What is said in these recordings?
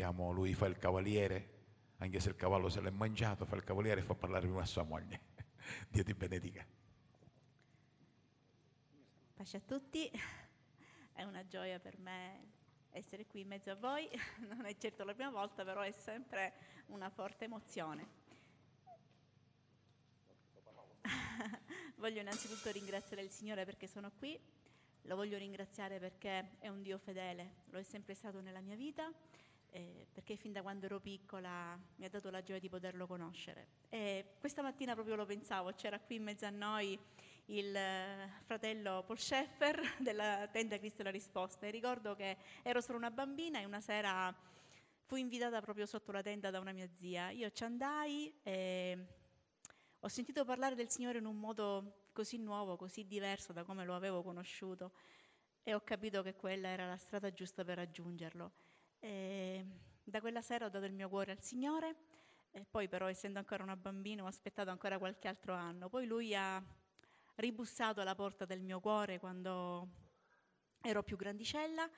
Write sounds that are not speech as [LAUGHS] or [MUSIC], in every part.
Andiamo, lui fa il cavaliere, anche se il cavallo se l'è mangiato, fa il cavaliere e fa parlare prima a sua moglie. [LAUGHS] Dio ti benedica. Pace a tutti, è una gioia per me essere qui in mezzo a voi, [LAUGHS] non è certo la prima volta, però è sempre una forte emozione. [LAUGHS] voglio innanzitutto ringraziare il Signore perché sono qui, lo voglio ringraziare perché è un Dio fedele, lo è sempre stato nella mia vita, eh, perché fin da quando ero piccola mi ha dato la gioia di poterlo conoscere. E questa mattina proprio lo pensavo, c'era qui in mezzo a noi il eh, fratello Paul Scheffer [LAUGHS] della tenda Cristo la risposta e ricordo che ero solo una bambina e una sera fui invitata proprio sotto la tenda da una mia zia. Io ci andai e ho sentito parlare del Signore in un modo così nuovo, così diverso da come lo avevo conosciuto e ho capito che quella era la strada giusta per raggiungerlo. E da quella sera ho dato il mio cuore al Signore poi però essendo ancora una bambina ho aspettato ancora qualche altro anno. Poi lui ha ribussato alla porta del mio cuore quando ero più grandicella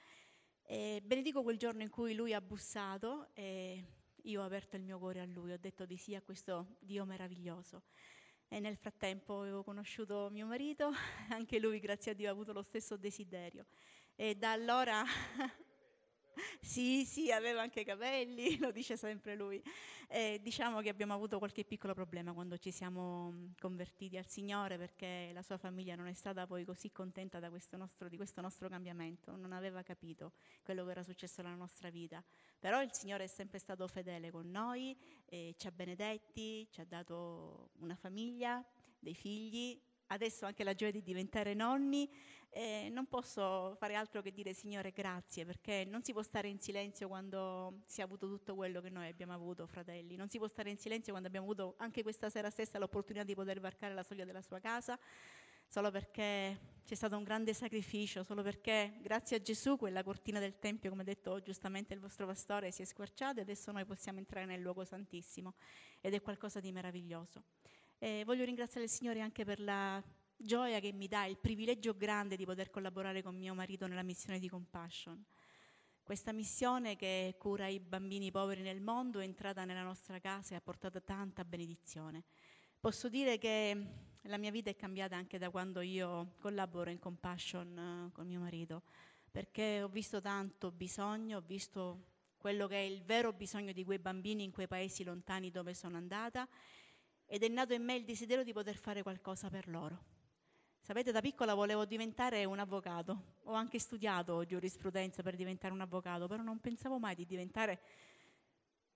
e benedico quel giorno in cui lui ha bussato e io ho aperto il mio cuore a lui, ho detto di sì a questo Dio meraviglioso. E nel frattempo avevo conosciuto mio marito, [LAUGHS] anche lui, grazie a Dio, ha avuto lo stesso desiderio. E da allora [LAUGHS] sì, sì, aveva anche i capelli, [LAUGHS] lo dice sempre lui. Eh, diciamo che abbiamo avuto qualche piccolo problema quando ci siamo mm, convertiti al Signore perché la sua famiglia non è stata poi così contenta questo nostro, di questo nostro cambiamento, non aveva capito quello che era successo nella nostra vita. Però il Signore è sempre stato fedele con noi, eh, ci ha benedetti, ci ha dato una famiglia, dei figli adesso anche la gioia di diventare nonni, eh, non posso fare altro che dire Signore grazie, perché non si può stare in silenzio quando si è avuto tutto quello che noi abbiamo avuto, fratelli, non si può stare in silenzio quando abbiamo avuto anche questa sera stessa l'opportunità di poter varcare la soglia della sua casa, solo perché c'è stato un grande sacrificio, solo perché grazie a Gesù quella cortina del Tempio, come ha detto giustamente il vostro pastore, si è squarciata e adesso noi possiamo entrare nel luogo santissimo ed è qualcosa di meraviglioso. E voglio ringraziare il Signore anche per la gioia che mi dà, il privilegio grande di poter collaborare con mio marito nella missione di Compassion. Questa missione che cura i bambini poveri nel mondo è entrata nella nostra casa e ha portato tanta benedizione. Posso dire che la mia vita è cambiata anche da quando io collaboro in Compassion uh, con mio marito, perché ho visto tanto bisogno, ho visto quello che è il vero bisogno di quei bambini in quei paesi lontani dove sono andata ed è nato in me il desiderio di poter fare qualcosa per loro. Sapete, da piccola volevo diventare un avvocato, ho anche studiato giurisprudenza per diventare un avvocato, però non pensavo mai di diventare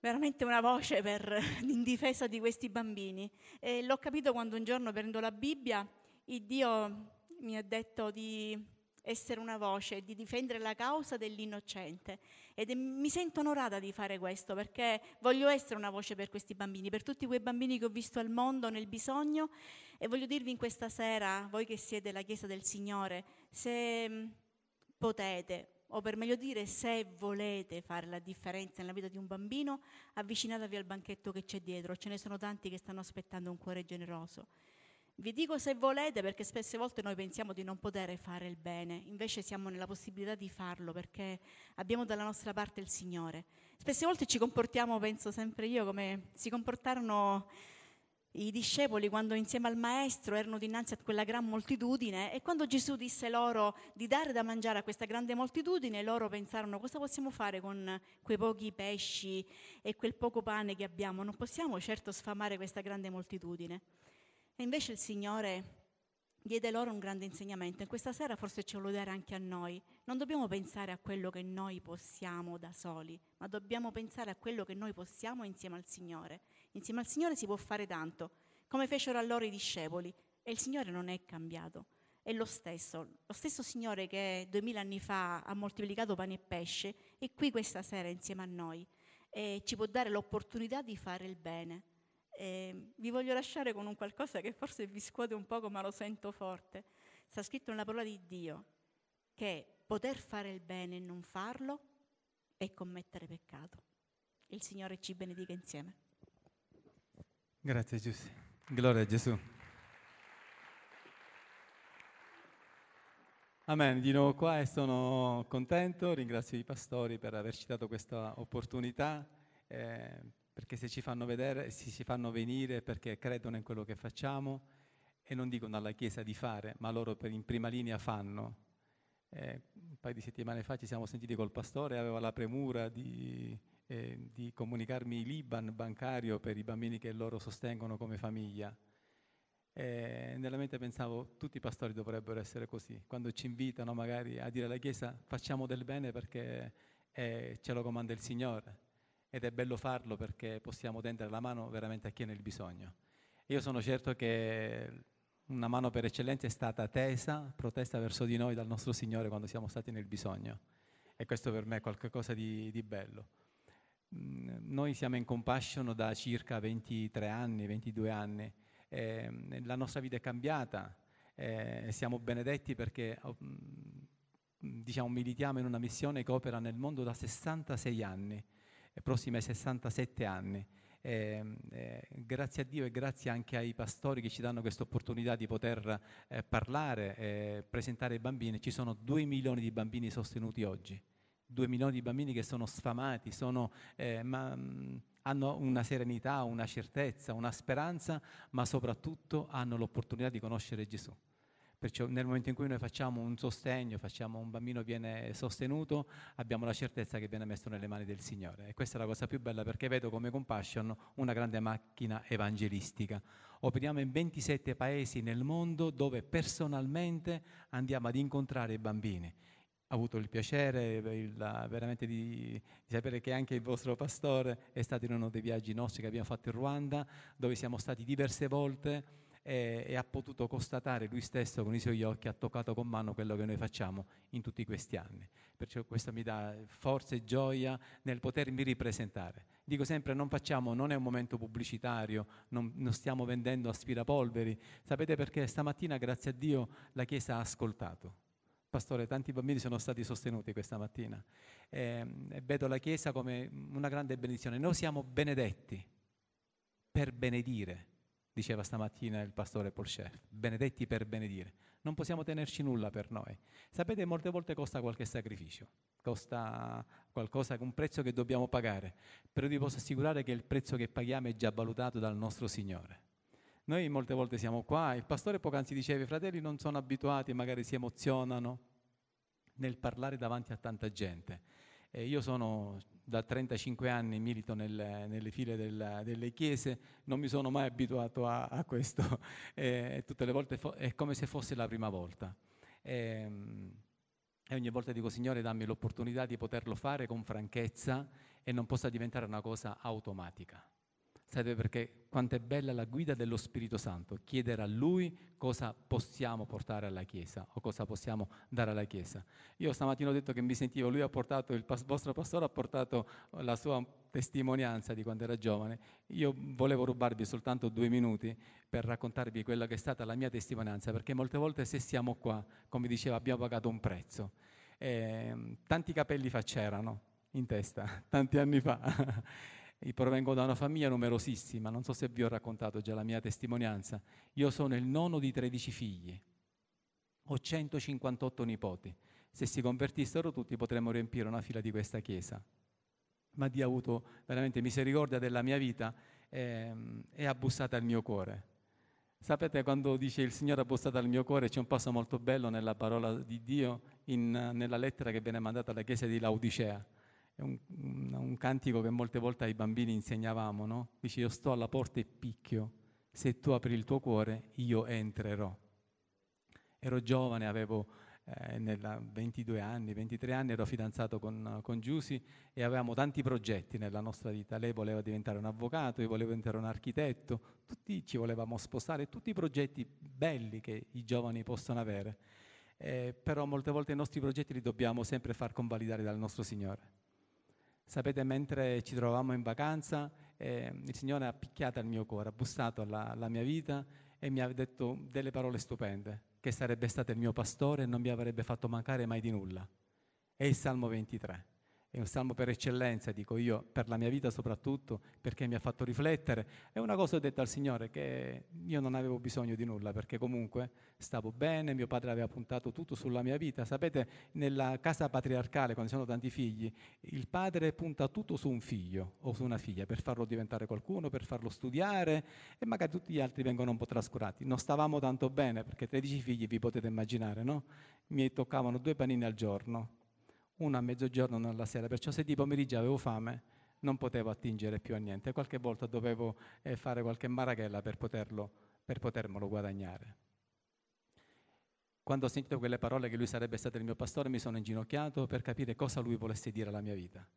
veramente una voce per, [LAUGHS] in difesa di questi bambini. E l'ho capito quando un giorno prendo la Bibbia, il Dio mi ha detto di essere una voce, di difendere la causa dell'innocente. Ed è, mi sento onorata di fare questo perché voglio essere una voce per questi bambini, per tutti quei bambini che ho visto al mondo nel bisogno. E voglio dirvi in questa sera, voi che siete la Chiesa del Signore, se mm, potete, o per meglio dire, se volete fare la differenza nella vita di un bambino, avvicinatevi al banchetto che c'è dietro. Ce ne sono tanti che stanno aspettando un cuore generoso. Vi dico se volete perché spesse volte noi pensiamo di non poter fare il bene, invece siamo nella possibilità di farlo perché abbiamo dalla nostra parte il Signore. Spesse volte ci comportiamo, penso sempre io, come si comportarono i discepoli quando insieme al Maestro erano dinanzi a quella gran moltitudine e quando Gesù disse loro di dare da mangiare a questa grande moltitudine, loro pensarono cosa possiamo fare con quei pochi pesci e quel poco pane che abbiamo? Non possiamo certo sfamare questa grande moltitudine. E invece il Signore diede loro un grande insegnamento e questa sera forse ce lo darà anche a noi. Non dobbiamo pensare a quello che noi possiamo da soli, ma dobbiamo pensare a quello che noi possiamo insieme al Signore. Insieme al Signore si può fare tanto, come fecero allora i discepoli, e il Signore non è cambiato. È lo stesso, lo stesso Signore che duemila anni fa ha moltiplicato pane e pesce, è qui questa sera insieme a noi e ci può dare l'opportunità di fare il bene. E vi voglio lasciare con un qualcosa che forse vi scuote un poco, ma lo sento forte. Sta scritto nella parola di Dio che poter fare il bene e non farlo è commettere peccato. Il Signore ci benedica insieme. Grazie Giussi. Gloria a Gesù. Amen, di nuovo qua e sono contento, ringrazio i pastori per averci dato questa opportunità, eh, perché se ci fanno vedere, se ci fanno venire perché credono in quello che facciamo e non dicono alla Chiesa di fare, ma loro in prima linea fanno. Eh, un paio di settimane fa ci siamo sentiti col pastore, aveva la premura di, eh, di comunicarmi l'IBAN bancario per i bambini che loro sostengono come famiglia. E nella mente pensavo, tutti i pastori dovrebbero essere così, quando ci invitano magari a dire alla Chiesa facciamo del bene perché eh, ce lo comanda il Signore ed è bello farlo perché possiamo tendere la mano veramente a chi è nel bisogno. Io sono certo che una mano per eccellenza è stata tesa, protesta verso di noi dal nostro Signore quando siamo stati nel bisogno e questo per me è qualcosa di, di bello. Mm, noi siamo in Compassion da circa 23 anni, 22 anni eh, la nostra vita è cambiata, eh, siamo benedetti perché oh, diciamo, militiamo in una missione che opera nel mondo da 66 anni, prossimi ai 67 anni. Eh, eh, grazie a Dio e grazie anche ai pastori che ci danno questa opportunità di poter eh, parlare, presentare i bambini. Ci sono 2 milioni di bambini sostenuti oggi, 2 milioni di bambini che sono sfamati, sono, eh, ma, mh, hanno una serenità, una certezza, una speranza, ma soprattutto hanno l'opportunità di conoscere Gesù. Perciò nel momento in cui noi facciamo un sostegno, facciamo un bambino viene sostenuto, abbiamo la certezza che viene messo nelle mani del Signore. E questa è la cosa più bella perché vedo come Compassion una grande macchina evangelistica. Operiamo in 27 paesi nel mondo dove personalmente andiamo ad incontrare i bambini ho avuto il piacere il, veramente di, di, sapere che anche il vostro pastore è stato in uno dei viaggi nostri che abbiamo fatto in Ruanda, dove siamo stati diverse volte e, e, ha potuto constatare lui stesso con i suoi occhi, ha toccato con mano quello che noi facciamo in tutti questi anni. Perciò questo mi dà forza e gioia nel potermi ripresentare. Dico sempre, non facciamo, non è un momento pubblicitario, non, non stiamo vendendo aspirapolveri. Sapete perché stamattina, grazie a Dio, la Chiesa ha ascoltato Pastore, tanti bambini sono stati sostenuti questa mattina eh, vedo la Chiesa come una grande benedizione. Noi siamo benedetti per benedire, diceva stamattina il pastore Paul Chef, benedetti per benedire. Non possiamo tenerci nulla per noi. Sapete, molte volte costa qualche sacrificio, costa qualcosa, un prezzo che dobbiamo pagare, però vi posso assicurare che il prezzo che paghiamo è già valutato dal nostro Signore. Noi molte volte siamo qua, il pastore poc'anzi diceva i fratelli non sono abituati, magari si emozionano nel parlare davanti a tanta gente. E io sono da 35 anni, milito nel, nelle file del, delle chiese, non mi sono mai abituato a, a questo, [LAUGHS] e tutte le volte fo- è come se fosse la prima volta. E, e ogni volta dico, Signore, dammi l'opportunità di poterlo fare con franchezza e non possa diventare una cosa automatica. Sapete perché quanto è bella la guida dello Spirito Santo, chiedere a Lui cosa possiamo portare alla Chiesa o cosa possiamo dare alla Chiesa. Io stamattina ho detto che mi sentivo, lui ha portato, il vostro pastore ha portato la sua testimonianza di quando era giovane. Io volevo rubarvi soltanto due minuti per raccontarvi quella che è stata la mia testimonianza, perché molte volte se siamo qua, come diceva, abbiamo pagato un prezzo. E, tanti capelli fa c'erano in testa, [LAUGHS] tanti anni fa. Io provengo da una famiglia numerosissima, non so se vi ho raccontato già la mia testimonianza. Io sono il nono di 13 figli, ho 158 nipoti. Se si convertissero tutti potremmo riempire una fila di questa chiesa. Ma Dio ha avuto veramente misericordia della mia vita ehm, e ha bussato al mio cuore. Sapete, quando dice il Signore ha bussato al mio cuore, c'è un passo molto bello nella parola di Dio, in, nella lettera che viene mandata alla chiesa di Laodicea è un, un, un, cantico che molte volte ai bambini insegnavamo, no? Dice io sto alla porta e picchio, se tu apri il tuo cuore io entrerò. Ero giovane, avevo eh, 22 anni, 23 anni, ero fidanzato con, con Giusy e avevamo tanti progetti nella nostra vita. Lei voleva diventare un avvocato, io volevo diventare un architetto, tutti ci volevamo sposare, tutti i progetti belli che i giovani possono avere. Eh, però molte volte i nostri progetti li dobbiamo sempre far convalidare dal nostro Signore. Sapete, mentre ci trovavamo in vacanza, eh, il Signore ha picchiato al mio cuore, ha bussato alla, alla mia vita e mi ha detto delle parole stupende, che sarebbe stato il mio pastore e non mi avrebbe fatto mancare mai di nulla. È il Salmo 23. È un salmo per eccellenza, dico io, per la mia vita soprattutto, perché mi ha fatto riflettere. È una cosa ho detto al Signore che io non avevo bisogno di nulla, perché comunque stavo bene, mio padre aveva puntato tutto sulla mia vita. Sapete, nella casa patriarcale, quando ci sono tanti figli, il padre punta tutto su un figlio o su una figlia per farlo diventare qualcuno, per farlo studiare e magari tutti gli altri vengono un po' trascurati. Non stavamo tanto bene, perché 13 figli vi potete immaginare, no? Mi toccavano due panini al giorno una a mezzogiorno, una alla sera, perciò se di pomeriggio avevo fame non potevo attingere più a niente, qualche volta dovevo eh, fare qualche marachella per, poterlo, per potermelo guadagnare. Quando ho sentito quelle parole che lui sarebbe stato il mio pastore mi sono inginocchiato per capire cosa lui volesse dire alla mia vita.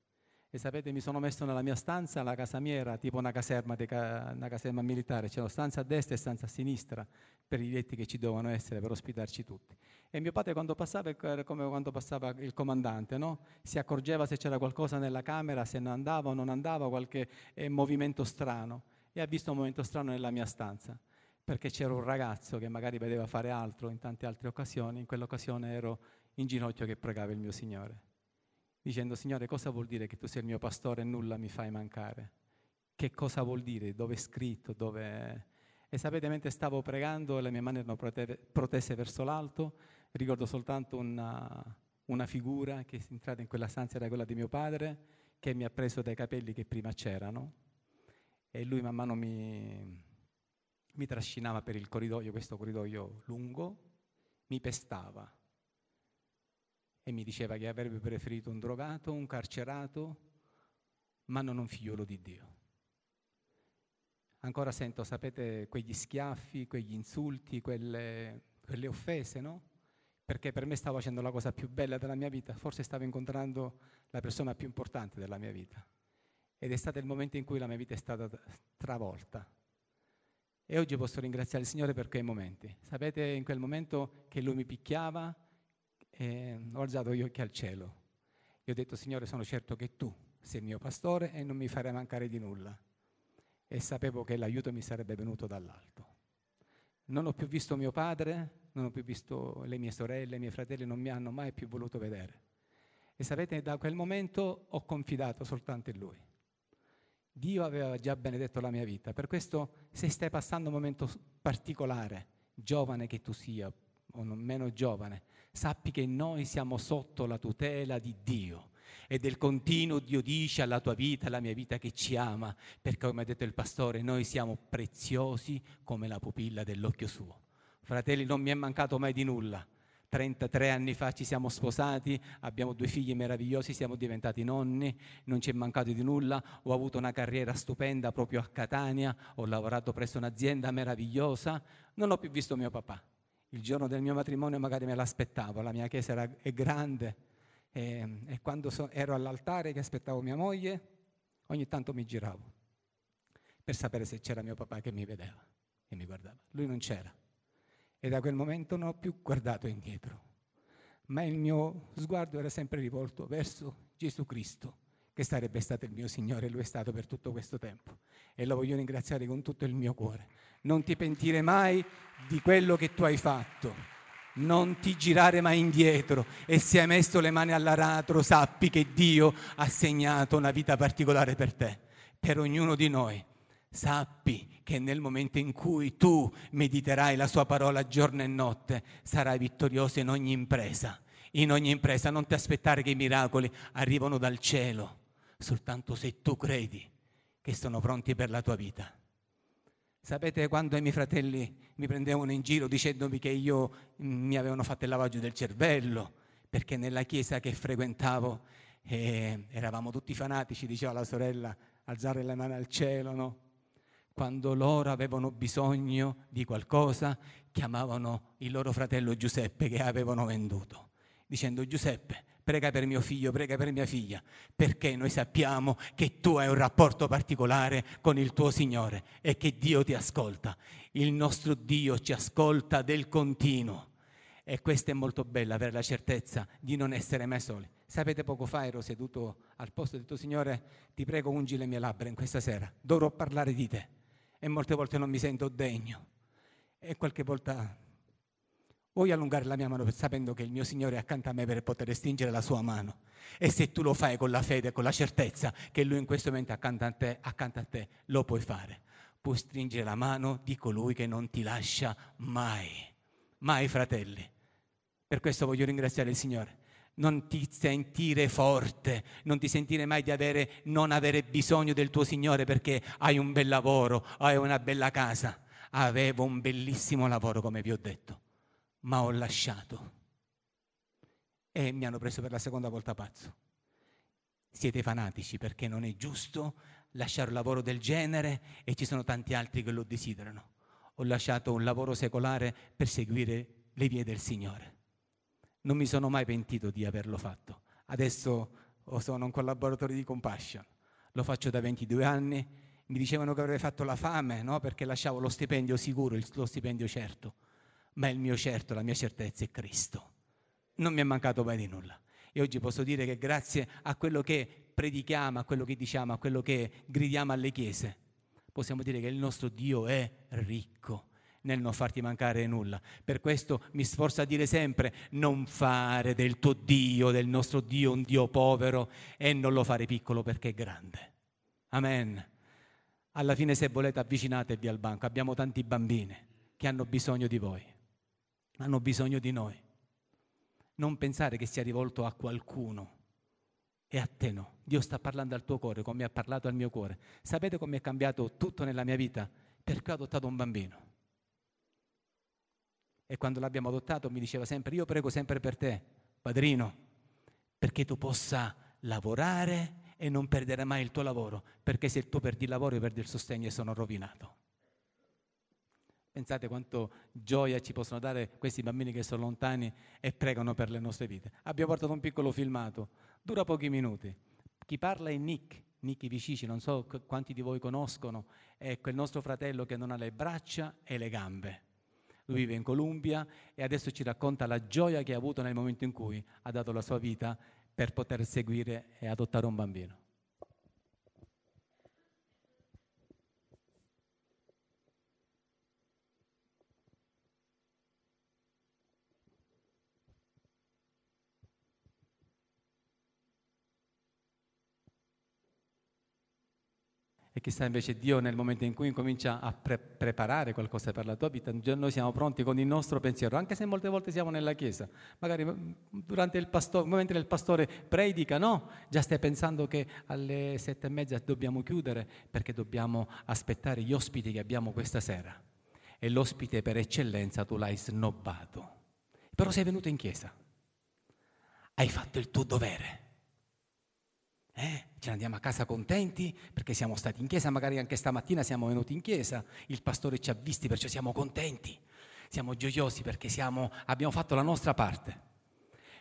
E sapete, mi sono messo nella mia stanza, la casa mia era tipo una caserma, ca- una caserma militare, c'era stanza a destra e stanza a sinistra per i letti che ci dovevano essere per ospitarci tutti. E mio padre quando passava era come quando passava il comandante, no? si accorgeva se c'era qualcosa nella camera, se non andava o non andava, qualche eh, movimento strano. E ha visto un movimento strano nella mia stanza, perché c'era un ragazzo che magari vedeva fare altro in tante altre occasioni, in quell'occasione ero in ginocchio che pregava il mio Signore dicendo Signore cosa vuol dire che tu sei il mio pastore e nulla mi fai mancare? Che cosa vuol dire? Dove è scritto? Dove... E sapete, mentre stavo pregando le mie mani erano protese verso l'alto, ricordo soltanto una, una figura che è entrata in quella stanza, era quella di mio padre, che mi ha preso dai capelli che prima c'erano e lui man mano mi, mi trascinava per il corridoio, questo corridoio lungo, mi pestava e mi diceva che avrebbe preferito un drogato, un carcerato, ma non un figliolo di Dio. Ancora sento, sapete, quegli schiaffi, quegli insulti, quelle, quelle offese, no? Perché per me stavo facendo la cosa più bella della mia vita, forse stavo incontrando la persona più importante della mia vita. Ed è stato il momento in cui la mia vita è stata travolta. E oggi posso ringraziare il Signore per quei momenti. Sapete, in quel momento che Lui mi picchiava, e ho alzato gli occhi al cielo e ho detto, Signore, sono certo che tu sei il mio pastore e non mi farai mancare di nulla. E sapevo che l'aiuto mi sarebbe venuto dall'alto. Non ho più visto mio padre, non ho più visto le mie sorelle, i miei fratelli, non mi hanno mai più voluto vedere. E sapete, da quel momento ho confidato soltanto in Lui. Dio aveva già benedetto la mia vita. Per questo, se stai passando un momento particolare, giovane che tu sia, o meno giovane, sappi che noi siamo sotto la tutela di Dio e del continuo Dio dice alla tua vita, alla mia vita che ci ama, perché come ha detto il pastore, noi siamo preziosi come la pupilla dell'occhio suo. Fratelli, non mi è mancato mai di nulla. 33 anni fa ci siamo sposati, abbiamo due figli meravigliosi, siamo diventati nonni, non ci è mancato di nulla, ho avuto una carriera stupenda proprio a Catania, ho lavorato presso un'azienda meravigliosa, non ho più visto mio papà il giorno del mio matrimonio magari me l'aspettavo, la mia chiesa era, è grande e, e quando so, ero all'altare che aspettavo mia moglie, ogni tanto mi giravo per sapere se c'era mio papà che mi vedeva e mi guardava. Lui non c'era. E da quel momento non ho più guardato indietro, ma il mio sguardo era sempre rivolto verso Gesù Cristo che sarebbe stato il mio Signore e Lui è stato per tutto questo tempo. E lo voglio ringraziare con tutto il mio cuore. Non ti pentire mai di quello che tu hai fatto. Non ti girare mai indietro e se hai messo le mani all'aratro sappi che Dio ha segnato una vita particolare per te, per ognuno di noi. Sappi che nel momento in cui tu mediterai la sua parola giorno e notte sarai vittorioso in ogni impresa. In ogni impresa non ti aspettare che i miracoli arrivano dal cielo soltanto se tu credi che sono pronti per la tua vita. Sapete quando i miei fratelli mi prendevano in giro dicendomi che io mm, mi avevano fatto il lavaggio del cervello, perché nella chiesa che frequentavo eh, eravamo tutti fanatici, diceva la sorella, alzare le mani al cielo, no? Quando loro avevano bisogno di qualcosa, chiamavano il loro fratello Giuseppe che avevano venduto, dicendo Giuseppe, prega per mio figlio, prega per mia figlia, perché noi sappiamo che tu hai un rapporto particolare con il tuo Signore e che Dio ti ascolta. Il nostro Dio ci ascolta del continuo. E questa è molto bella, avere la certezza di non essere mai soli. Sapete, poco fa ero seduto al posto del tuo Signore, ti prego ungi le mie labbra in questa sera, dovrò parlare di te. E molte volte non mi sento degno. E qualche volta Voglio allungare la mia mano sapendo che il mio Signore è accanto a me per poter stringere la sua mano. E se tu lo fai con la fede, con la certezza che Lui in questo momento è accanto a te, accanto a te lo puoi fare. Puoi stringere la mano di colui che non ti lascia mai. Mai, fratelli. Per questo voglio ringraziare il Signore. Non ti sentire forte, non ti sentire mai di avere, non avere bisogno del tuo Signore perché hai un bel lavoro, hai una bella casa. Avevo un bellissimo lavoro, come vi ho detto ma ho lasciato. E mi hanno preso per la seconda volta pazzo. Siete fanatici perché non è giusto lasciare un lavoro del genere e ci sono tanti altri che lo desiderano. Ho lasciato un lavoro secolare per seguire le vie del Signore. Non mi sono mai pentito di averlo fatto. Adesso sono un collaboratore di Compassion. Lo faccio da 22 anni. Mi dicevano che avrei fatto la fame, no? Perché lasciavo lo stipendio sicuro, lo stipendio certo ma il mio certo, la mia certezza è Cristo. Non mi è mancato mai di nulla. E oggi posso dire che grazie a quello che predichiamo, a quello che diciamo, a quello che gridiamo alle chiese, possiamo dire che il nostro Dio è ricco nel non farti mancare nulla. Per questo mi sforzo a dire sempre non fare del tuo Dio, del nostro Dio, un Dio povero e non lo fare piccolo perché è grande. Amen. Alla fine se volete avvicinatevi al banco, abbiamo tanti bambini che hanno bisogno di voi hanno bisogno di noi. Non pensare che sia rivolto a qualcuno e a te no. Dio sta parlando al tuo cuore come ha parlato al mio cuore. Sapete come è cambiato tutto nella mia vita? Perché ho adottato un bambino. E quando l'abbiamo adottato mi diceva sempre, io prego sempre per te, padrino, perché tu possa lavorare e non perdere mai il tuo lavoro, perché se tu perdi il lavoro io perdi il sostegno e sono rovinato. Pensate quanto gioia ci possono dare questi bambini che sono lontani e pregano per le nostre vite. Abbiamo portato un piccolo filmato, dura pochi minuti. Chi parla è Nick, Nicky Vicici, non so quanti di voi conoscono, è quel nostro fratello che non ha le braccia e le gambe. Lui vive in Columbia e adesso ci racconta la gioia che ha avuto nel momento in cui ha dato la sua vita per poter seguire e adottare un bambino. E chissà invece Dio nel momento in cui incomincia a pre- preparare qualcosa per la tua vita, noi siamo pronti con il nostro pensiero, anche se molte volte siamo nella chiesa, magari mm, durante il pastore, mentre il pastore predica, no, già stai pensando che alle sette e mezza dobbiamo chiudere perché dobbiamo aspettare gli ospiti che abbiamo questa sera. E l'ospite per eccellenza tu l'hai snobbato, però sei venuto in chiesa, hai fatto il tuo dovere eh? Ce ne andiamo a casa contenti perché siamo stati in chiesa, magari anche stamattina siamo venuti in chiesa, il pastore ci ha visti, perciò siamo contenti, siamo gioiosi perché siamo, abbiamo fatto la nostra parte.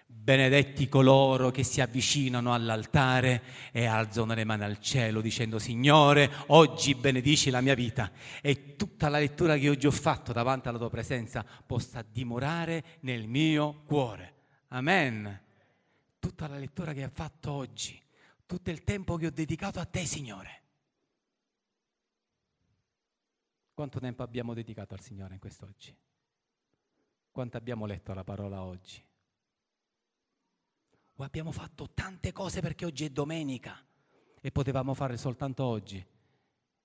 Benedetti coloro che si avvicinano all'altare e alzano le mani al cielo dicendo Signore, oggi benedici la mia vita e tutta la lettura che oggi ho fatto davanti alla tua presenza possa dimorare nel mio cuore. Amen. Tutta la lettura che hai fatto oggi tutto il tempo che ho dedicato a te, Signore. Quanto tempo abbiamo dedicato al Signore in quest'oggi? Quanto abbiamo letto la parola oggi? O abbiamo fatto tante cose perché oggi è domenica e potevamo fare soltanto oggi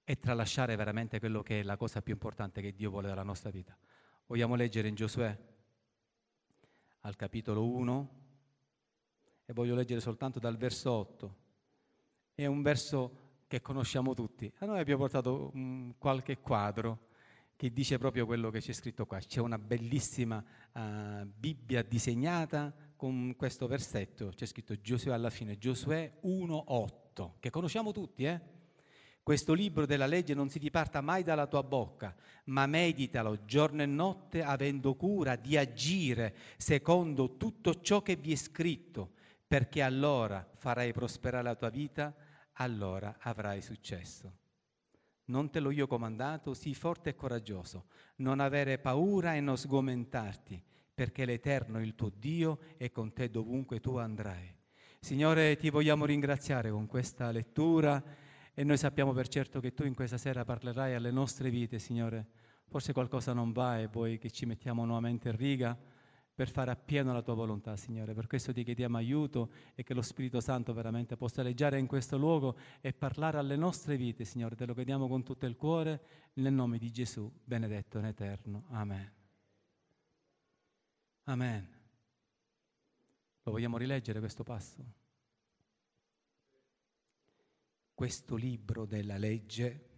e tralasciare veramente quello che è la cosa più importante che Dio vuole dalla nostra vita. Vogliamo leggere in Giosuè al capitolo 1 e voglio leggere soltanto dal verso 8 è un verso che conosciamo tutti. A noi abbiamo portato um, qualche quadro che dice proprio quello che c'è scritto qua. C'è una bellissima uh, Bibbia disegnata con questo versetto, c'è scritto Giosuè alla fine, Giosuè 1.8, che conosciamo tutti, eh? Questo libro della legge non si diparta mai dalla tua bocca, ma meditalo giorno e notte avendo cura di agire secondo tutto ciò che vi è scritto, perché allora farai prosperare la tua vita allora avrai successo. Non te l'ho io comandato, sii forte e coraggioso, non avere paura e non sgomentarti, perché l'Eterno, il tuo Dio, è con te dovunque tu andrai. Signore, ti vogliamo ringraziare con questa lettura e noi sappiamo per certo che tu in questa sera parlerai alle nostre vite, Signore. Forse qualcosa non va e vuoi che ci mettiamo nuovamente in riga, per fare appieno la tua volontà, Signore. Per questo ti chiediamo aiuto e che lo Spirito Santo veramente possa leggiare in questo luogo e parlare alle nostre vite, Signore. Te lo chiediamo con tutto il cuore, nel nome di Gesù, benedetto in eterno. Amen. Amen. Lo vogliamo rileggere questo passo? Questo libro della legge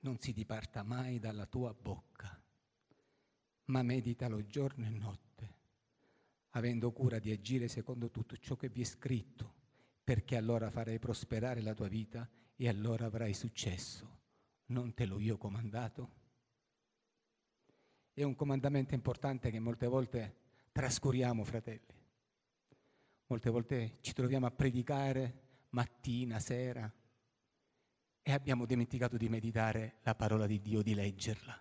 non si diparta mai dalla tua bocca, ma meditalo giorno e notte, avendo cura di agire secondo tutto ciò che vi è scritto, perché allora farai prosperare la tua vita e allora avrai successo. Non te l'ho io comandato? È un comandamento importante che molte volte trascuriamo, fratelli. Molte volte ci troviamo a predicare mattina, sera, e abbiamo dimenticato di meditare la parola di Dio, di leggerla.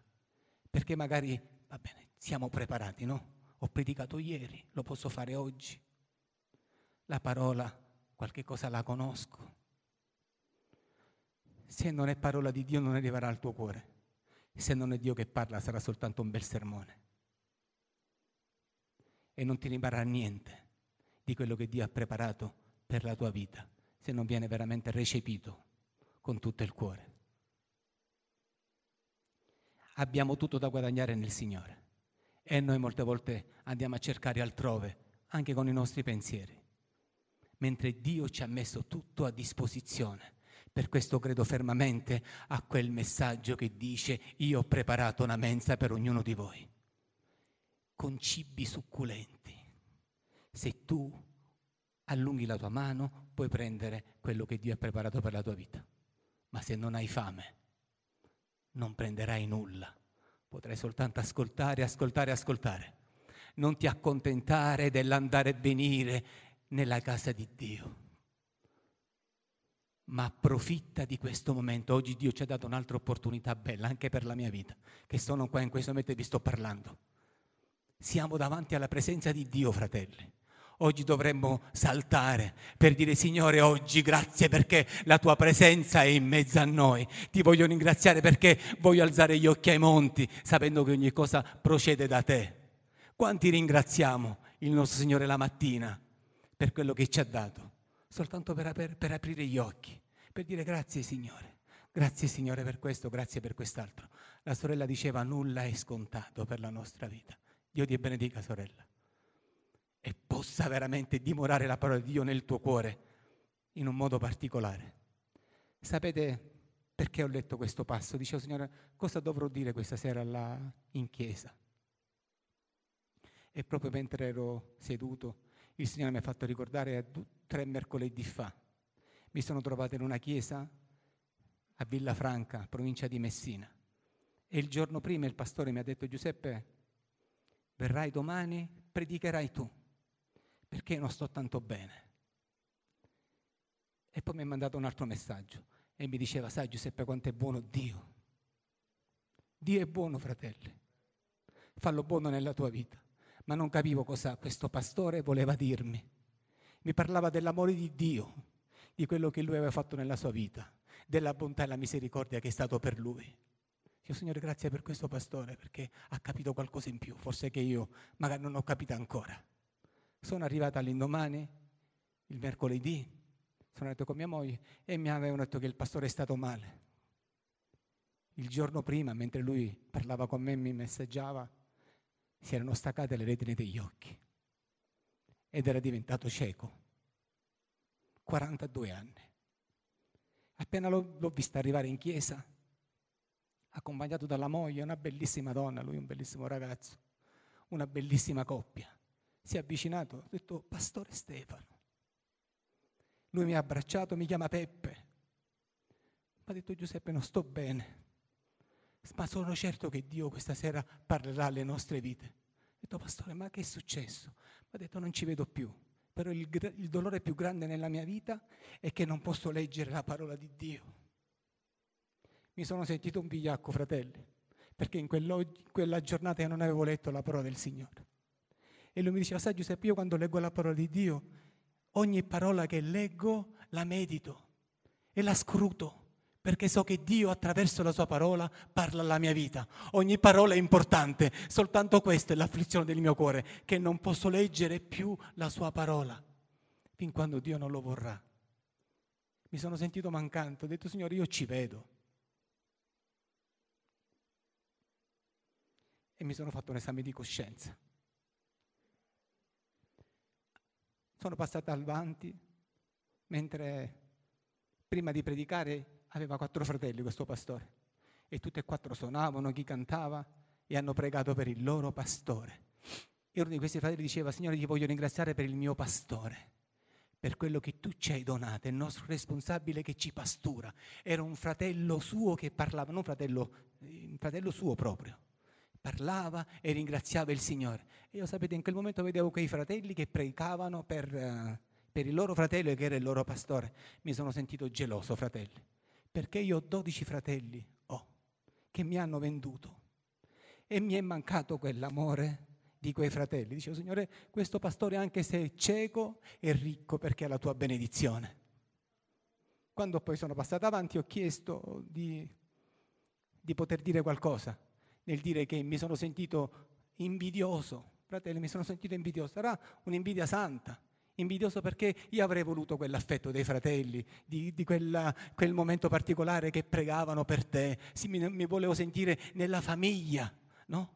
Perché magari, va bene, siamo preparati, no? Ho predicato ieri, lo posso fare oggi. La parola, qualche cosa la conosco. Se non è parola di Dio non arriverà al tuo cuore. Se non è Dio che parla sarà soltanto un bel sermone. E non ti rimarrà niente di quello che Dio ha preparato per la tua vita, se non viene veramente recepito con tutto il cuore. Abbiamo tutto da guadagnare nel Signore e noi molte volte andiamo a cercare altrove, anche con i nostri pensieri, mentre Dio ci ha messo tutto a disposizione. Per questo credo fermamente a quel messaggio che dice io ho preparato una mensa per ognuno di voi, con cibi succulenti. Se tu allunghi la tua mano, puoi prendere quello che Dio ha preparato per la tua vita ma se non hai fame non prenderai nulla. Potrai soltanto ascoltare, ascoltare, ascoltare. Non ti accontentare dell'andare e venire nella casa di Dio. Ma approfitta di questo momento. Oggi Dio ci ha dato un'altra opportunità bella, anche per la mia vita, che sono qua in questo momento e vi sto parlando. Siamo davanti alla presenza di Dio, fratelli. Oggi dovremmo saltare per dire Signore, oggi grazie perché la tua presenza è in mezzo a noi. Ti voglio ringraziare perché voglio alzare gli occhi ai monti sapendo che ogni cosa procede da te. Quanti ringraziamo il nostro Signore la mattina per quello che ci ha dato? Soltanto per, per, per aprire gli occhi, per dire grazie Signore. Grazie Signore per questo, grazie per quest'altro. La sorella diceva nulla è scontato per la nostra vita. Dio ti benedica sorella possa veramente dimorare la parola di Dio nel tuo cuore in un modo particolare. Sapete perché ho letto questo passo? Dicevo, Signore, cosa dovrò dire questa sera là in chiesa? E proprio mentre ero seduto, il Signore mi ha fatto ricordare tre mercoledì fa. Mi sono trovato in una chiesa a Villafranca, provincia di Messina. E il giorno prima il pastore mi ha detto, Giuseppe, verrai domani, predicherai tu perché non sto tanto bene. E poi mi ha mandato un altro messaggio e mi diceva, sai Giuseppe quanto è buono Dio. Dio è buono, fratelli. Fallo buono nella tua vita. Ma non capivo cosa questo pastore voleva dirmi. Mi parlava dell'amore di Dio, di quello che lui aveva fatto nella sua vita, della bontà e la misericordia che è stato per lui. Io, Signore, grazie per questo pastore, perché ha capito qualcosa in più, forse che io magari non ho capito ancora. Sono arrivata all'indomani, il mercoledì, sono andato con mia moglie e mi avevano detto che il pastore è stato male. Il giorno prima, mentre lui parlava con me mi messaggiava, si erano staccate le retine degli occhi ed era diventato cieco. 42 anni. Appena l'ho, l'ho vista arrivare in chiesa, accompagnato dalla moglie, una bellissima donna, lui un bellissimo ragazzo, una bellissima coppia si è avvicinato, ha detto Pastore Stefano. Lui mi ha abbracciato, mi chiama Peppe. Mi ha detto Giuseppe non sto bene, ma sono certo che Dio questa sera parlerà alle nostre vite. Ho detto Pastore ma che è successo? Ha detto non ci vedo più, però il, il dolore più grande nella mia vita è che non posso leggere la parola di Dio. Mi sono sentito un vigliacco, fratelli, perché in quella giornata io non avevo letto la parola del Signore. E lui mi diceva, sai Giuseppe, io quando leggo la parola di Dio, ogni parola che leggo la medito e la scruto perché so che Dio attraverso la sua parola parla alla mia vita. Ogni parola è importante, soltanto questa è l'afflizione del mio cuore, che non posso leggere più la sua parola, fin quando Dio non lo vorrà. Mi sono sentito mancante, ho detto Signore, io ci vedo. E mi sono fatto un esame di coscienza. Sono passata avanti mentre prima di predicare aveva quattro fratelli questo pastore e tutti e quattro suonavano, chi cantava e hanno pregato per il loro pastore. E uno di questi fratelli diceva, Signore ti voglio ringraziare per il mio pastore, per quello che tu ci hai donato, è il nostro responsabile che ci pastura. Era un fratello suo che parlava, non fratello, un fratello suo proprio. Parlava e ringraziava il Signore. E io sapete, in quel momento vedevo quei fratelli che predicavano per, uh, per il loro fratello che era il loro pastore. Mi sono sentito geloso, fratelli perché io ho dodici fratelli oh, che mi hanno venduto e mi è mancato quell'amore di quei fratelli. Dicevo, Signore, questo pastore anche se è cieco è ricco perché ha la tua benedizione. Quando poi sono passato avanti ho chiesto di, di poter dire qualcosa, nel dire che mi sono sentito invidioso, fratelli, mi sono sentito invidioso, sarà un'invidia santa, invidioso perché io avrei voluto quell'affetto dei fratelli, di, di quella, quel momento particolare che pregavano per te, sì, mi, mi volevo sentire nella famiglia, no?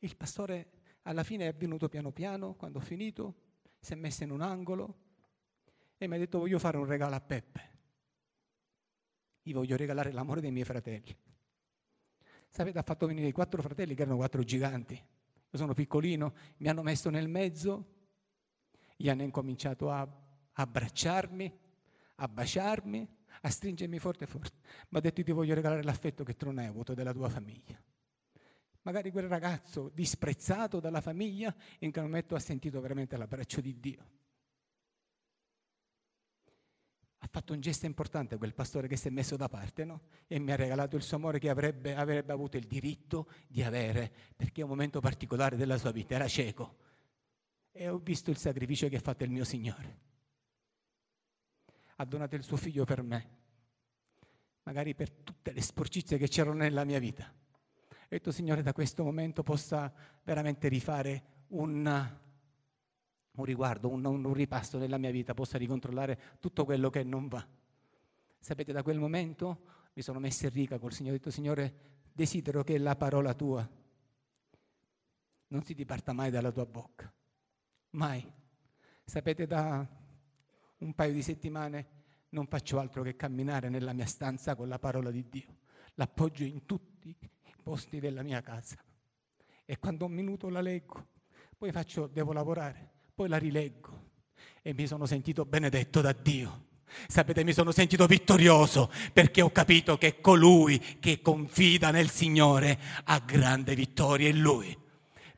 Il pastore alla fine è venuto piano piano, quando ho finito, si è messo in un angolo e mi ha detto voglio fare un regalo a Peppe. Io voglio regalare l'amore dei miei fratelli. Sapete, ha fatto venire i quattro fratelli che erano quattro giganti. Io sono piccolino, mi hanno messo nel mezzo gli hanno incominciato a abbracciarmi, a baciarmi, a stringermi forte forte. Mi ha detto ti voglio regalare l'affetto che tu non hai avuto della tua famiglia. Magari quel ragazzo disprezzato dalla famiglia in quel momento ha sentito veramente l'abbraccio di Dio. Ha fatto un gesto importante quel pastore che si è messo da parte no? e mi ha regalato il suo amore che avrebbe, avrebbe avuto il diritto di avere perché è un momento particolare della sua vita, era cieco e ho visto il sacrificio che ha fatto il mio Signore. Ha donato il suo figlio per me, magari per tutte le sporcizie che c'erano nella mia vita. Ho detto, Signore, da questo momento possa veramente rifare un, un riguardo, un, un ripasso nella mia vita, possa ricontrollare tutto quello che non va. Sapete, da quel momento mi sono messo in riga col Signore, ho detto, Signore, desidero che la parola tua non si diparta mai dalla tua bocca Mai. Sapete, da un paio di settimane non faccio altro che camminare nella mia stanza con la parola di Dio. L'appoggio in tutti i posti della mia casa. E quando un minuto la leggo, poi faccio, devo lavorare, poi la rileggo e mi sono sentito benedetto da Dio. Sapete, mi sono sentito vittorioso perché ho capito che colui che confida nel Signore ha grande vittoria in Lui.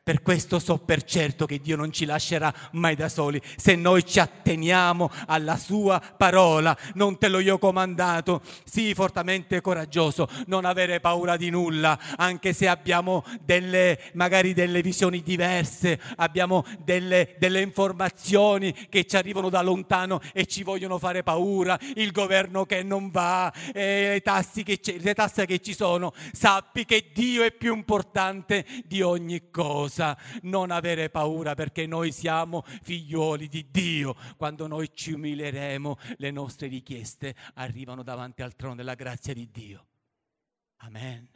Per questo so per certo che Dio non ci lascerà mai da soli se noi ci atteniamo alla sua parola. Non te l'ho io comandato. Sii fortemente coraggioso, non avere paura di nulla, anche se abbiamo delle, magari delle visioni diverse, abbiamo delle, delle informazioni che ci arrivano da lontano e ci vogliono fare paura, il governo che non va, eh, le, tassi che le tasse che ci sono. Sappi che Dio è più importante di ogni cosa cosa, non avere paura perché noi siamo figliuoli di Dio. Quando noi ci umilieremo, le nostre richieste arrivano davanti al trono della grazia di Dio. Amen.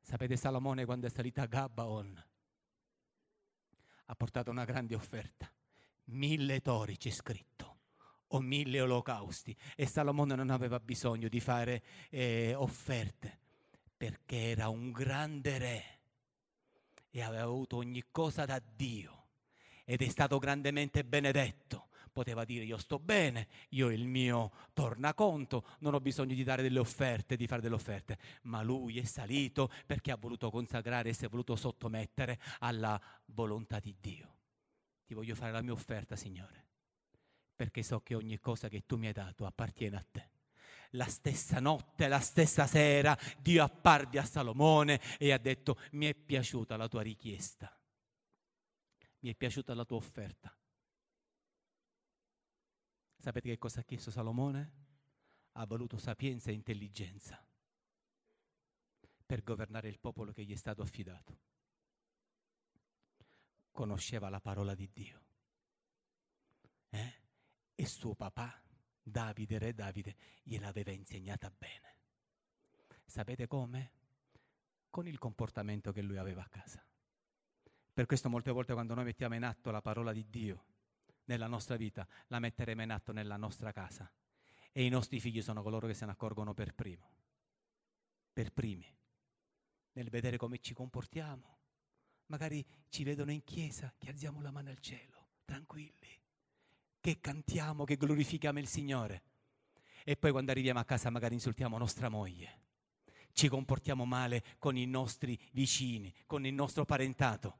Sapete Salomone quando è salito a Gabaon ha portato una grande offerta. Mille tori c'è scritto o mille olocausti e Salomone non aveva bisogno di fare eh, offerte perché era un grande re e aveva avuto ogni cosa da Dio ed è stato grandemente benedetto. Poteva dire io sto bene, io il mio tornaconto, non ho bisogno di dare delle offerte, di fare delle offerte, ma lui è salito perché ha voluto consacrare e si è voluto sottomettere alla volontà di Dio. Ti voglio fare la mia offerta, Signore, perché so che ogni cosa che tu mi hai dato appartiene a te la stessa notte, la stessa sera, Dio apparve a Salomone e ha detto mi è piaciuta la tua richiesta, mi è piaciuta la tua offerta. Sapete che cosa ha chiesto Salomone? ha voluto sapienza e intelligenza per governare il popolo che gli è stato affidato. Conosceva la parola di Dio. Eh? E suo papà, Davide, re Davide, gliel'aveva insegnata bene. Sapete come? Con il comportamento che lui aveva a casa. Per questo molte volte quando noi mettiamo in atto la parola di Dio nella nostra vita, la metteremo in atto nella nostra casa. E i nostri figli sono coloro che se ne accorgono per primo, per primi, nel vedere come ci comportiamo. Magari ci vedono in chiesa, che alziamo la mano al cielo, tranquilli, che cantiamo, che glorifichiamo il Signore. E poi quando arriviamo a casa magari insultiamo nostra moglie, ci comportiamo male con i nostri vicini, con il nostro parentato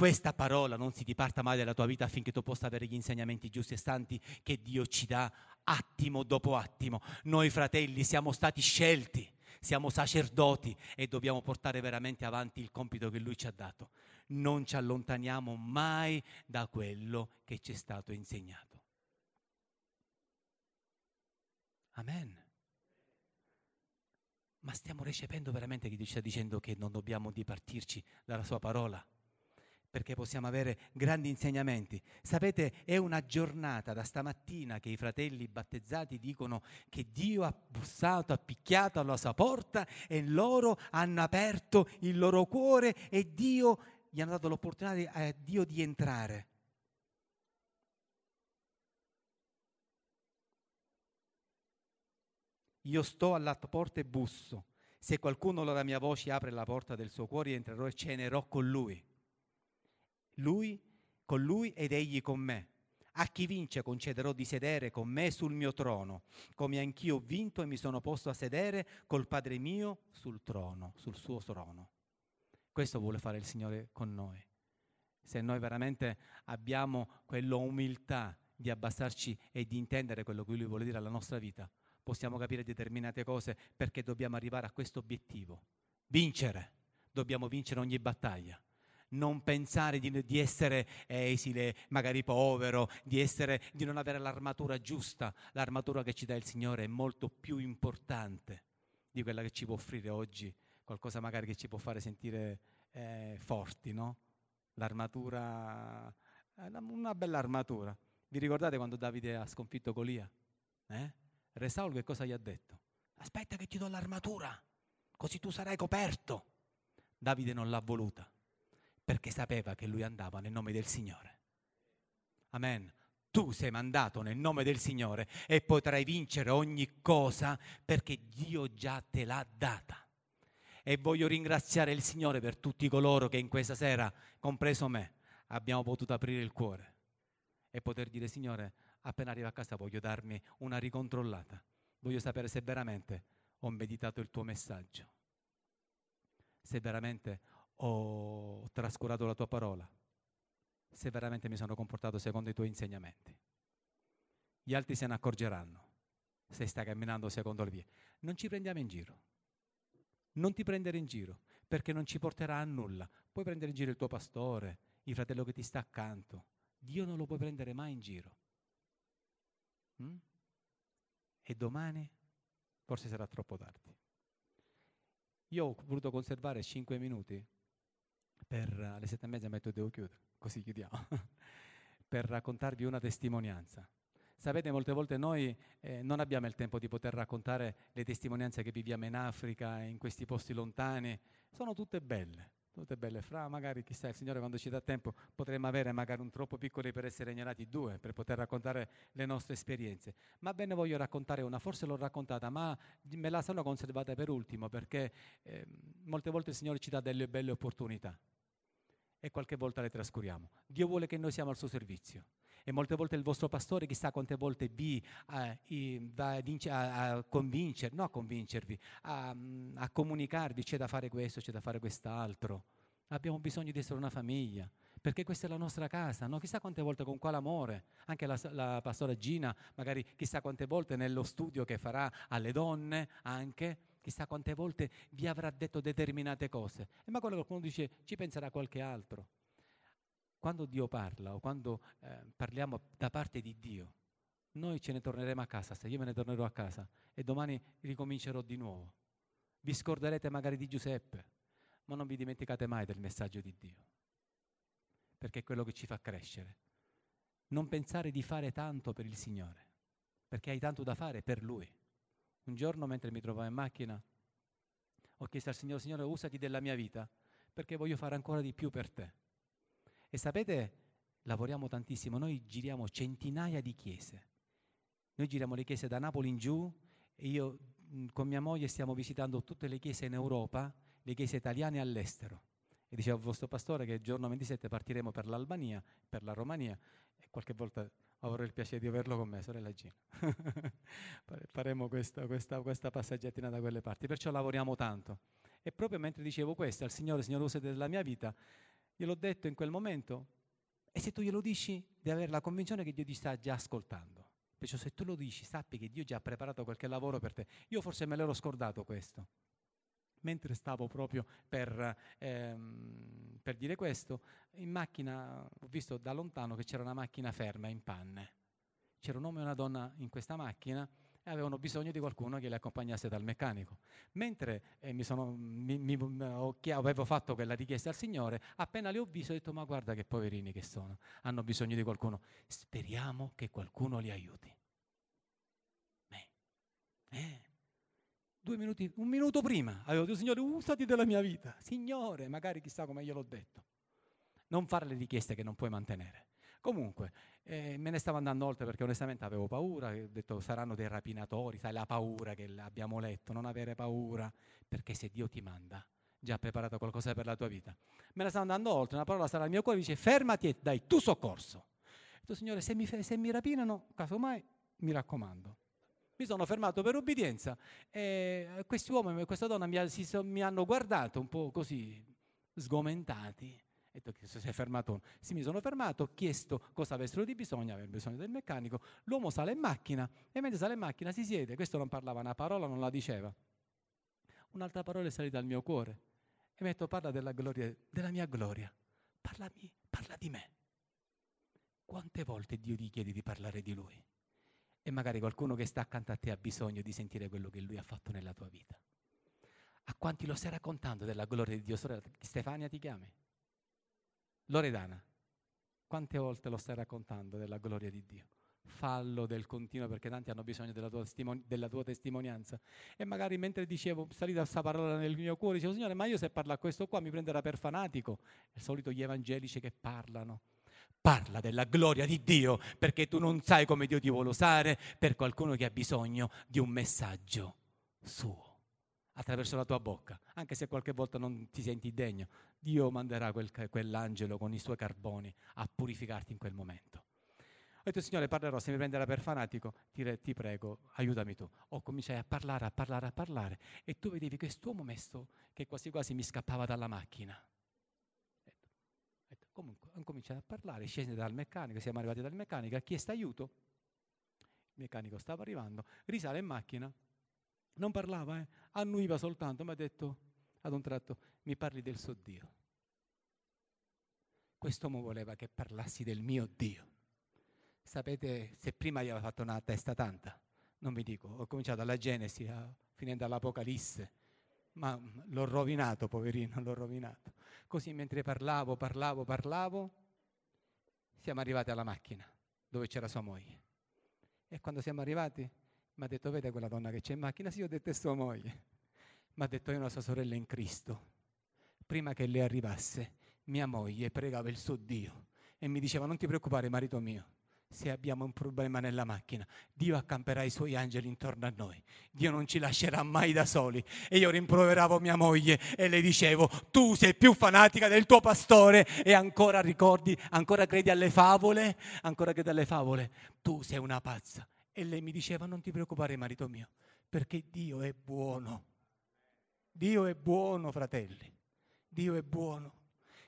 questa parola non si diparta mai dalla tua vita affinché tu possa avere gli insegnamenti giusti e santi che Dio ci dà attimo dopo attimo. Noi fratelli siamo stati scelti, siamo sacerdoti e dobbiamo portare veramente avanti il compito che Lui ci ha dato. Non ci allontaniamo mai da quello che ci è stato insegnato. Amen. Ma stiamo recependo veramente che Dio ci sta dicendo che non dobbiamo dipartirci dalla Sua parola? perché possiamo avere grandi insegnamenti. Sapete, è una giornata da stamattina che i fratelli battezzati dicono che Dio ha bussato, ha picchiato alla sua porta e loro hanno aperto il loro cuore e Dio gli hanno dato l'opportunità a Dio di entrare. Io sto alla porta e busso. Se qualcuno alla mia voce apre la porta del suo cuore, entrerò e cenerò con lui lui con lui ed egli con me. A chi vince concederò di sedere con me sul mio trono, come anch'io ho vinto e mi sono posto a sedere col Padre mio sul trono, sul suo trono. Questo vuole fare il Signore con noi. Se noi veramente abbiamo quell'umiltà di abbassarci e di intendere quello che Lui vuole dire alla nostra vita, possiamo capire determinate cose perché dobbiamo arrivare a questo obiettivo. Vincere. Dobbiamo vincere ogni battaglia non pensare di, di, essere esile, magari povero, di, essere, di non avere l'armatura giusta. L'armatura che ci dà il Signore è molto più importante di quella che ci può offrire oggi, qualcosa magari che ci può fare sentire eh, forti, no? L'armatura, una bella armatura. Vi ricordate quando Davide ha sconfitto Golia? Eh? Re Saul che cosa gli ha detto? Aspetta che ti do l'armatura, così tu sarai coperto. Davide non l'ha voluta perché sapeva che lui andava nel nome del Signore. Amen. Tu sei mandato nel nome del Signore e potrai vincere ogni cosa perché Dio già te l'ha data. E voglio ringraziare il Signore per tutti coloro che in questa sera, compreso me, abbiamo potuto aprire il cuore e poter dire Signore, appena arrivo a casa voglio darmi una ricontrollata. Voglio sapere se veramente ho meditato il tuo messaggio. Se veramente ho trascurato la tua parola, se veramente mi sono comportato secondo i tuoi insegnamenti. Gli altri se ne accorgeranno se stai camminando secondo le vie. Non ci prendiamo in giro. Non ti prendere in giro, perché non ci porterà a nulla. Puoi prendere in giro il tuo pastore, il fratello che ti sta accanto. Dio non lo puoi prendere mai in giro. Mm? E domani forse sarà troppo tardi. Io ho voluto conservare cinque minuti per alle sette e mezza metto devo chiudere, così chiudiamo, [LAUGHS] per raccontarvi una testimonianza. Sapete, molte volte noi eh, non abbiamo il tempo di poter raccontare le testimonianze che viviamo in Africa, in questi posti lontani, sono tutte belle, tutte belle. Fra magari, chissà, il Signore quando ci dà tempo potremmo avere magari un troppo piccoli per essere ignorati due, per poter raccontare le nostre esperienze. Ma ve ne voglio raccontare una, forse l'ho raccontata, ma me la sono conservata per ultimo perché eh, molte volte il Signore ci dà delle belle opportunità e qualche volta le trascuriamo. Dio vuole che noi siamo al suo servizio. E molte volte il vostro pastore, chissà quante volte vi uh, va a, a, convincere, no a convincervi, a, a comunicarvi c'è da fare questo, c'è da fare quest'altro. Abbiamo bisogno di essere una famiglia, perché questa è la nostra casa, no? chissà quante volte con quale amore, anche la, la pastora Gina, magari chissà quante volte nello studio che farà alle donne, anche, chissà quante volte vi avrà detto determinate cose. E ma quello qualcuno dice ci penserà qualche altro. Quando Dio parla o quando eh, parliamo da parte di Dio, noi ce ne torneremo a casa, se io me ne tornerò a casa e domani ricomincerò di nuovo. Vi scorderete magari di Giuseppe, ma non vi dimenticate mai del messaggio di Dio, perché è quello che ci fa crescere. Non pensare di fare tanto per il Signore, perché hai tanto da fare per Lui. Un giorno mentre mi trovavo in macchina ho chiesto al Signore, Signore, usati della mia vita perché voglio fare ancora di più per te. E sapete, lavoriamo tantissimo, noi giriamo centinaia di chiese. Noi giriamo le chiese da Napoli in giù e io con mia moglie stiamo visitando tutte le chiese in Europa, le chiese italiane all'estero. E dicevo al vostro pastore che il giorno 27 partiremo per l'Albania, per la Romania e qualche volta avrò il piacere di averlo con me, sorella Gina. [LAUGHS] Faremo questa, questa, questa passeggiatina da quelle parti, perciò lavoriamo tanto. E proprio mentre dicevo questo al Signore, Signore, usa della mia vita, gliel'ho detto in quel momento, e se tu glielo dici, devi avere la convinzione che Dio ti sta già ascoltando. Perciò se tu lo dici, sappi che Dio già ha preparato qualche lavoro per te. Io forse me l'ero scordato questo. Mentre stavo proprio per, ehm, per dire questo, in macchina ho visto da lontano che c'era una macchina ferma in panne. C'era un uomo e una donna in questa macchina e avevano bisogno di qualcuno che li accompagnasse dal meccanico. Mentre eh, mi sono, mi, mi, avevo fatto quella richiesta al Signore, appena li ho visti ho detto ma guarda che poverini che sono, hanno bisogno di qualcuno. Speriamo che qualcuno li aiuti. Eh, eh. Due minuti, un minuto prima avevo detto Signore usati della mia vita. Signore, magari chissà come gliel'ho detto. Non fare le richieste che non puoi mantenere. Comunque, eh, me ne stavo andando oltre perché onestamente avevo paura, ho detto saranno dei rapinatori, sai la paura che abbiamo letto, non avere paura, perché se Dio ti manda, già preparato qualcosa per la tua vita. Me ne stavo andando oltre, una parola sarà al mio cuore, dice fermati e dai tu soccorso. Ho detto, Signore, se mi, se mi rapinano, casomai, mi raccomando. Mi sono fermato per obbedienza e questi uomini e questa donna mi, si, mi hanno guardato un po' così sgomentati ho detto che si è fermato. Sì, mi sono fermato, ho chiesto cosa avessero di bisogno, avevano bisogno del meccanico. L'uomo sale in macchina e mentre sale in macchina si siede. Questo non parlava una parola, non la diceva. Un'altra parola è salita al mio cuore e mi ha detto parla della, gloria, della mia gloria. Parlami, parla di me. Quante volte Dio ti chiede di parlare di Lui? E magari qualcuno che sta accanto a te ha bisogno di sentire quello che Lui ha fatto nella tua vita. A quanti lo stai raccontando della gloria di Dio? Sorella, Stefania ti chiami? Loredana, quante volte lo stai raccontando della gloria di Dio? Fallo del continuo perché tanti hanno bisogno della tua, testimoni- della tua testimonianza. E magari mentre dicevo, salita questa parola nel mio cuore, dicevo, Signore, ma io se parlo a questo qua mi prenderà per fanatico. È il solito gli evangelici che parlano. Parla della gloria di Dio perché tu non sai come Dio ti vuole usare per qualcuno che ha bisogno di un messaggio suo attraverso la tua bocca, anche se qualche volta non ti senti degno. Dio manderà quel, quell'angelo con i suoi carboni a purificarti in quel momento. Ho detto, Signore, parlerò, se mi prenderà per fanatico, ti, ti prego, aiutami tu. Ho cominciato a parlare, a parlare, a parlare, e tu vedevi quest'uomo messo che quasi quasi mi scappava dalla macchina. Detto, comunque, ho cominciato a parlare, scese dal meccanico, siamo arrivati dal meccanico, ha chiesto aiuto, il meccanico stava arrivando, risale in macchina, non parlava, eh? annuiva soltanto, mi ha detto ad un tratto, mi parli del suo Dio. Quest'uomo voleva che parlassi del mio Dio. Sapete, se prima gli aveva fatto una testa tanta, non vi dico, ho cominciato dalla Genesi, finendo all'Apocalisse, ma l'ho rovinato, poverino, l'ho rovinato. Così mentre parlavo, parlavo, parlavo, siamo arrivati alla macchina dove c'era sua moglie. E quando siamo arrivati, mi ha detto, vede quella donna che c'è in macchina? Sì, ho detto, è sua moglie. Mi ha detto, ho una sua sorella in Cristo. Prima che lei arrivasse, mia moglie pregava il suo Dio e mi diceva, non ti preoccupare, marito mio, se abbiamo un problema nella macchina, Dio accamperà i suoi angeli intorno a noi. Dio non ci lascerà mai da soli. E io rimproveravo mia moglie e le dicevo, tu sei più fanatica del tuo pastore e ancora ricordi, ancora credi alle favole, ancora credi alle favole. Tu sei una pazza. E lei mi diceva, non ti preoccupare marito mio, perché Dio è buono. Dio è buono, fratelli. Dio è buono.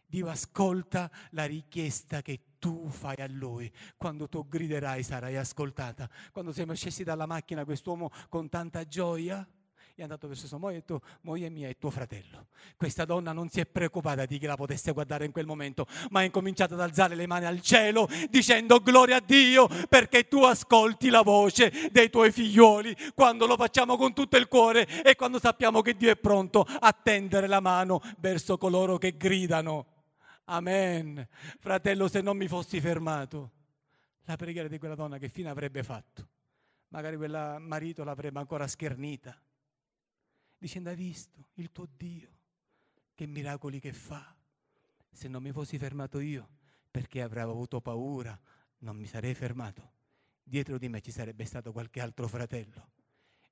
Dio ascolta la richiesta che tu fai a Lui. Quando tu griderai sarai ascoltata. Quando siamo scesi dalla macchina, quest'uomo con tanta gioia è andato verso sua moglie e ha detto, moglie mia è tuo fratello. Questa donna non si è preoccupata di chi la potesse guardare in quel momento, ma ha incominciato ad alzare le mani al cielo dicendo gloria a Dio perché tu ascolti la voce dei tuoi figlioli quando lo facciamo con tutto il cuore e quando sappiamo che Dio è pronto a tendere la mano verso coloro che gridano. Amen. Fratello, se non mi fossi fermato, la preghiera di quella donna che fine avrebbe fatto? Magari quel marito l'avrebbe ancora schernita dicendo hai visto il tuo Dio, che miracoli che fa. Se non mi fossi fermato io, perché avrei avuto paura, non mi sarei fermato. Dietro di me ci sarebbe stato qualche altro fratello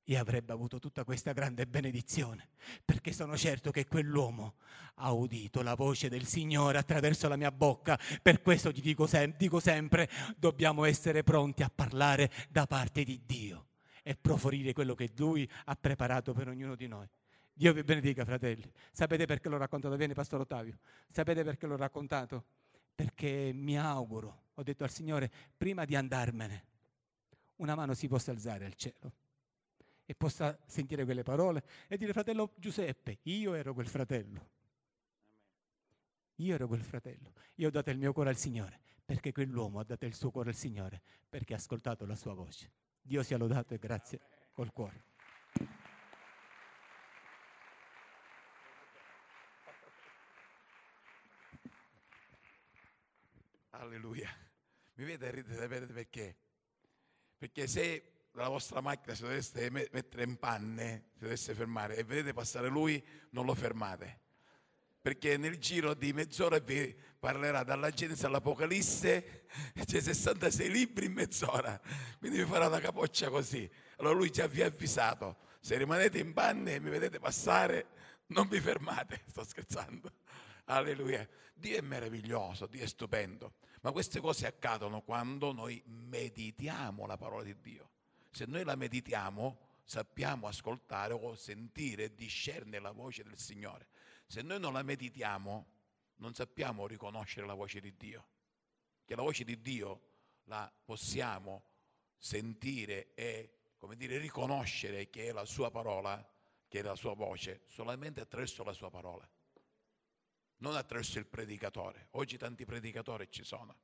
e avrebbe avuto tutta questa grande benedizione, perché sono certo che quell'uomo ha udito la voce del Signore attraverso la mia bocca. Per questo ti dico, sem- dico sempre, dobbiamo essere pronti a parlare da parte di Dio e proferire quello che Lui ha preparato per ognuno di noi. Dio vi benedica, fratelli. Sapete perché l'ho raccontato bene, Pastore Ottavio? Sapete perché l'ho raccontato? Perché mi auguro, ho detto al Signore, prima di andarmene, una mano si possa alzare al cielo e possa sentire quelle parole e dire, fratello Giuseppe, io ero quel fratello. Io ero quel fratello. Io ho dato il mio cuore al Signore perché quell'uomo ha dato il suo cuore al Signore perché ha ascoltato la sua voce. Dio sia lodato e grazie col cuore. Alleluia. Mi vedete ridere, sapete perché? Perché se la vostra macchina si dovesse mettere in panne, si dovesse fermare e vedete passare lui, non lo fermate. Perché nel giro di mezz'ora vi parlerà dalla Genesi all'Apocalisse, [LAUGHS] c'è 66 libri in mezz'ora, quindi vi farà una capoccia così. Allora lui già vi ha avvisato, se rimanete in panne e mi vedete passare, non vi fermate, [LAUGHS] sto scherzando. Alleluia. Dio è meraviglioso, Dio è stupendo, ma queste cose accadono quando noi meditiamo la parola di Dio. Se noi la meditiamo, sappiamo ascoltare o sentire discernere la voce del Signore. Se noi non la meditiamo, non sappiamo riconoscere la voce di Dio. Che la voce di Dio la possiamo sentire e, come dire, riconoscere che è la sua parola, che è la sua voce, solamente attraverso la sua parola. Non attraverso il predicatore. Oggi tanti predicatori ci sono,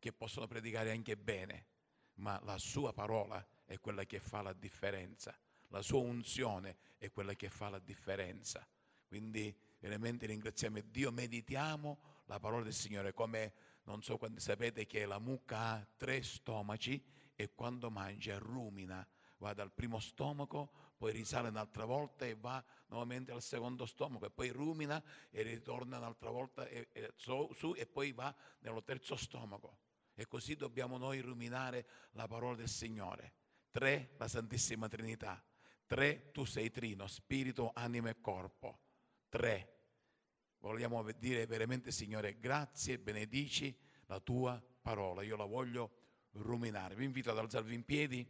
che possono predicare anche bene, ma la sua parola è quella che fa la differenza. La sua unzione è quella che fa la differenza. Quindi veramente ringraziamo Dio, meditiamo la parola del Signore, come non so quando sapete che la mucca ha tre stomaci e quando mangia rumina, va dal primo stomaco, poi risale un'altra volta e va nuovamente al secondo stomaco e poi rumina e ritorna un'altra volta e, e, su, su e poi va nello terzo stomaco. E così dobbiamo noi ruminare la parola del Signore. Tre, la Santissima Trinità. Tre, tu sei trino, spirito, anima e corpo. Tre, vogliamo dire veramente, Signore, grazie, benedici la tua parola. Io la voglio ruminare. Vi invito ad alzarvi in piedi.